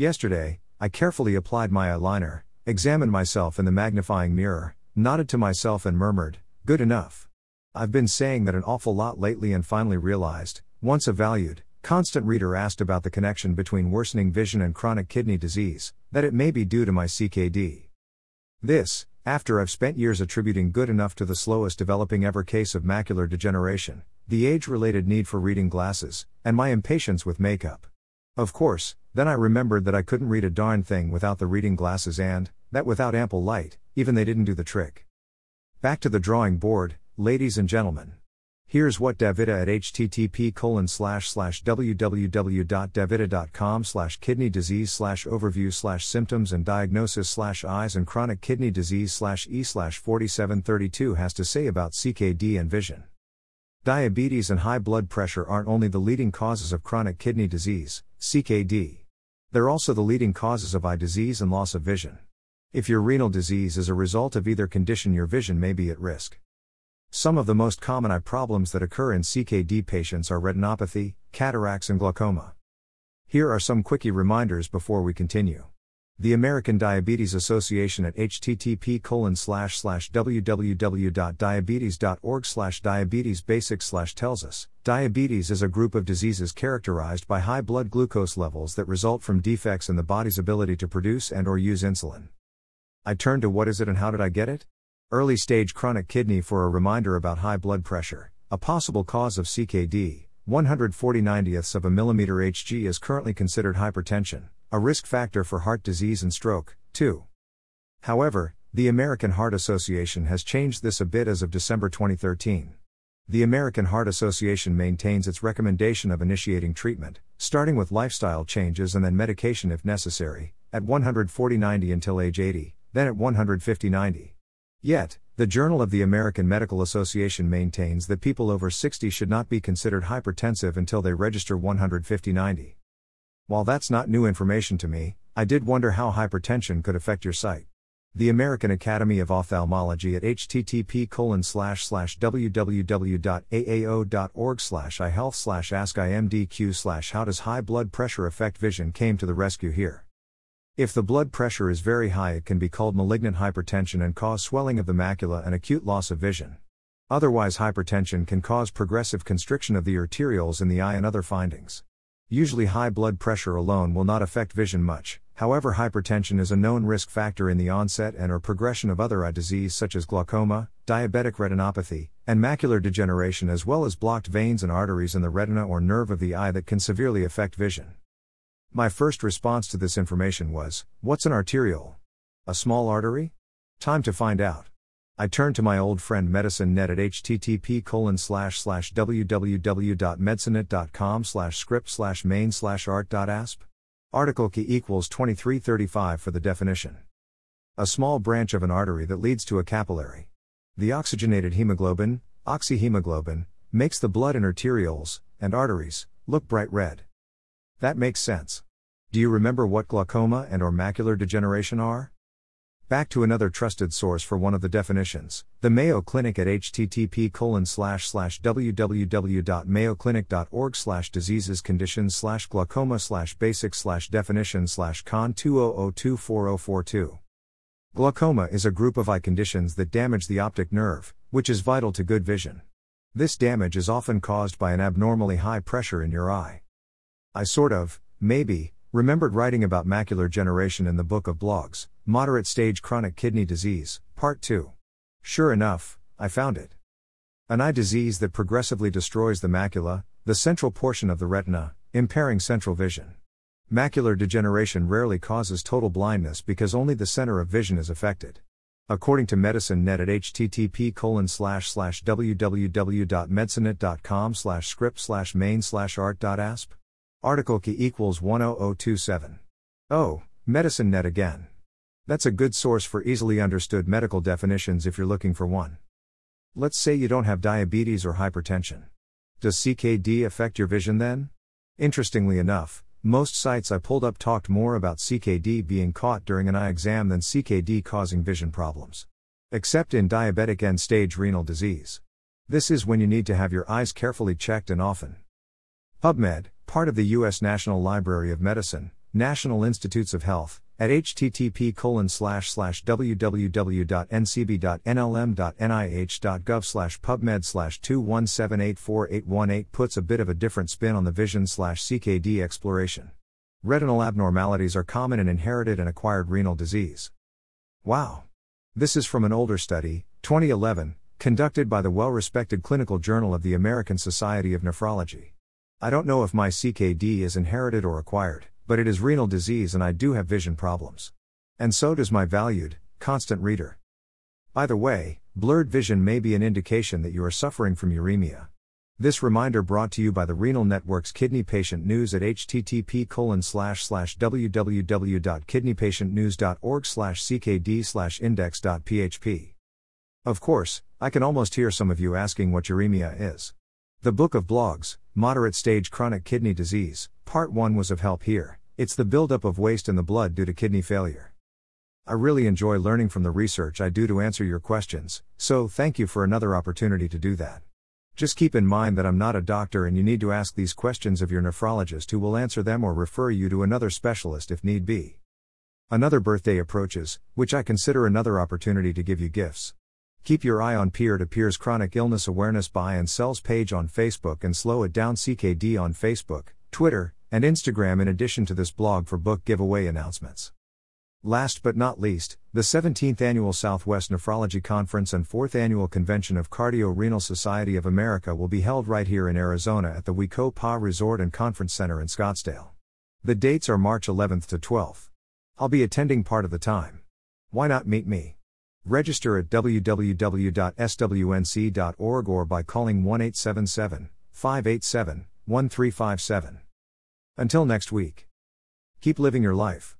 Yesterday, I carefully applied my eyeliner, examined myself in the magnifying mirror, nodded to myself, and murmured, Good enough. I've been saying that an awful lot lately and finally realized, once a valued, constant reader asked about the connection between worsening vision and chronic kidney disease, that it may be due to my CKD. This, after I've spent years attributing good enough to the slowest developing ever case of macular degeneration, the age related need for reading glasses, and my impatience with makeup. Of course, then I remembered that I couldn't read a darn thing without the reading glasses and, that without ample light, even they didn't do the trick. Back to the drawing board, ladies and gentlemen. Here's what DaVita at http colon slash slash www.davita.com slash kidney disease slash overview slash symptoms and diagnosis slash eyes and chronic kidney disease slash e slash 4732 has to say about CKD and vision. Diabetes and high blood pressure aren't only the leading causes of chronic kidney disease, CKD. They're also the leading causes of eye disease and loss of vision. If your renal disease is a result of either condition, your vision may be at risk. Some of the most common eye problems that occur in CKD patients are retinopathy, cataracts, and glaucoma. Here are some quickie reminders before we continue the American Diabetes Association at http www.diabetes.org slash diabetes basics slash tells us diabetes is a group of diseases characterized by high blood glucose levels that result from defects in the body's ability to produce and or use insulin. I turn to what is it and how did I get it? Early stage chronic kidney for a reminder about high blood pressure, a possible cause of CKD. 140 90ths of a millimeter Hg is currently considered hypertension a risk factor for heart disease and stroke, too. However, the American Heart Association has changed this a bit as of December 2013. The American Heart Association maintains its recommendation of initiating treatment, starting with lifestyle changes and then medication if necessary, at 140 90 until age 80, then at 150 90. Yet, the Journal of the American Medical Association maintains that people over 60 should not be considered hypertensive until they register 150 90. While that's not new information to me, I did wonder how hypertension could affect your sight. The American Academy of Ophthalmology at http www.aao.org slash ihealth slash askimdq slash how does high blood pressure affect vision came to the rescue here. If the blood pressure is very high, it can be called malignant hypertension and cause swelling of the macula and acute loss of vision. Otherwise, hypertension can cause progressive constriction of the arterioles in the eye and other findings. Usually, high blood pressure alone will not affect vision much, however, hypertension is a known risk factor in the onset and or progression of other eye disease such as glaucoma, diabetic retinopathy, and macular degeneration, as well as blocked veins and arteries in the retina or nerve of the eye that can severely affect vision. My first response to this information was What's an arteriole? A small artery? Time to find out. I turned to my old friend MedicineNet at http colon slash slash www.medicinenet.com slash script slash main slash art.asp. Article key equals 2335 for the definition. A small branch of an artery that leads to a capillary. The oxygenated hemoglobin, oxyhemoglobin, makes the blood in arterioles, and arteries, look bright red. That makes sense. Do you remember what glaucoma and or macular degeneration are? Back to another trusted source for one of the definitions, the Mayo Clinic at http www.mayoclinic.org diseases conditions glaucoma basic definition con 200240042. Glaucoma is a group of eye conditions that damage the optic nerve, which is vital to good vision. This damage is often caused by an abnormally high pressure in your eye. I sort of, maybe, remembered writing about macular degeneration in the book of blogs, Moderate Stage Chronic Kidney Disease, Part 2. Sure enough, I found it. An eye disease that progressively destroys the macula, the central portion of the retina, impairing central vision. Macular degeneration rarely causes total blindness because only the center of vision is affected. According to MedicineNet at http colon slash slash www.medicinenet.com slash script slash main slash art.asp. Article key equals 10027. Oh, oh, oh MedicineNet again. That's a good source for easily understood medical definitions if you're looking for one. Let's say you don't have diabetes or hypertension. Does CKD affect your vision then? Interestingly enough, most sites I pulled up talked more about CKD being caught during an eye exam than CKD causing vision problems. Except in diabetic end stage renal disease. This is when you need to have your eyes carefully checked and often. PubMed, part of the U.S. National Library of Medicine, National Institutes of Health, at http www.ncb.nlm.nih.gov pubmed slash 2178418 puts a bit of a different spin on the vision CKD exploration. Retinal abnormalities are common in inherited and acquired renal disease. Wow! This is from an older study, 2011, conducted by the well respected Clinical Journal of the American Society of Nephrology. I don't know if my CKD is inherited or acquired but it is renal disease and I do have vision problems. And so does my valued, constant reader. By the way, blurred vision may be an indication that you are suffering from uremia. This reminder brought to you by the Renal Network's Kidney Patient News at http www.kidneypatientnews.org ckd index.php. Of course, I can almost hear some of you asking what uremia is. The Book of Blogs, Moderate Stage Chronic Kidney Disease, Part 1 was of help here. It's the buildup of waste in the blood due to kidney failure. I really enjoy learning from the research I do to answer your questions, so thank you for another opportunity to do that. Just keep in mind that I'm not a doctor and you need to ask these questions of your nephrologist who will answer them or refer you to another specialist if need be. Another birthday approaches, which I consider another opportunity to give you gifts. Keep your eye on Peer to Peer's Chronic Illness Awareness Buy and Sells page on Facebook and Slow It Down CKD on Facebook, Twitter, and Instagram in addition to this blog for book giveaway announcements. Last but not least, the 17th Annual Southwest Nephrology Conference and 4th Annual Convention of Cardio-Renal Society of America will be held right here in Arizona at the We-Ko-Pa Resort and Conference Center in Scottsdale. The dates are March 11th to 12th. I'll be attending part of the time. Why not meet me? Register at www.swnc.org or by calling 1 877 587 1357. Until next week. Keep living your life.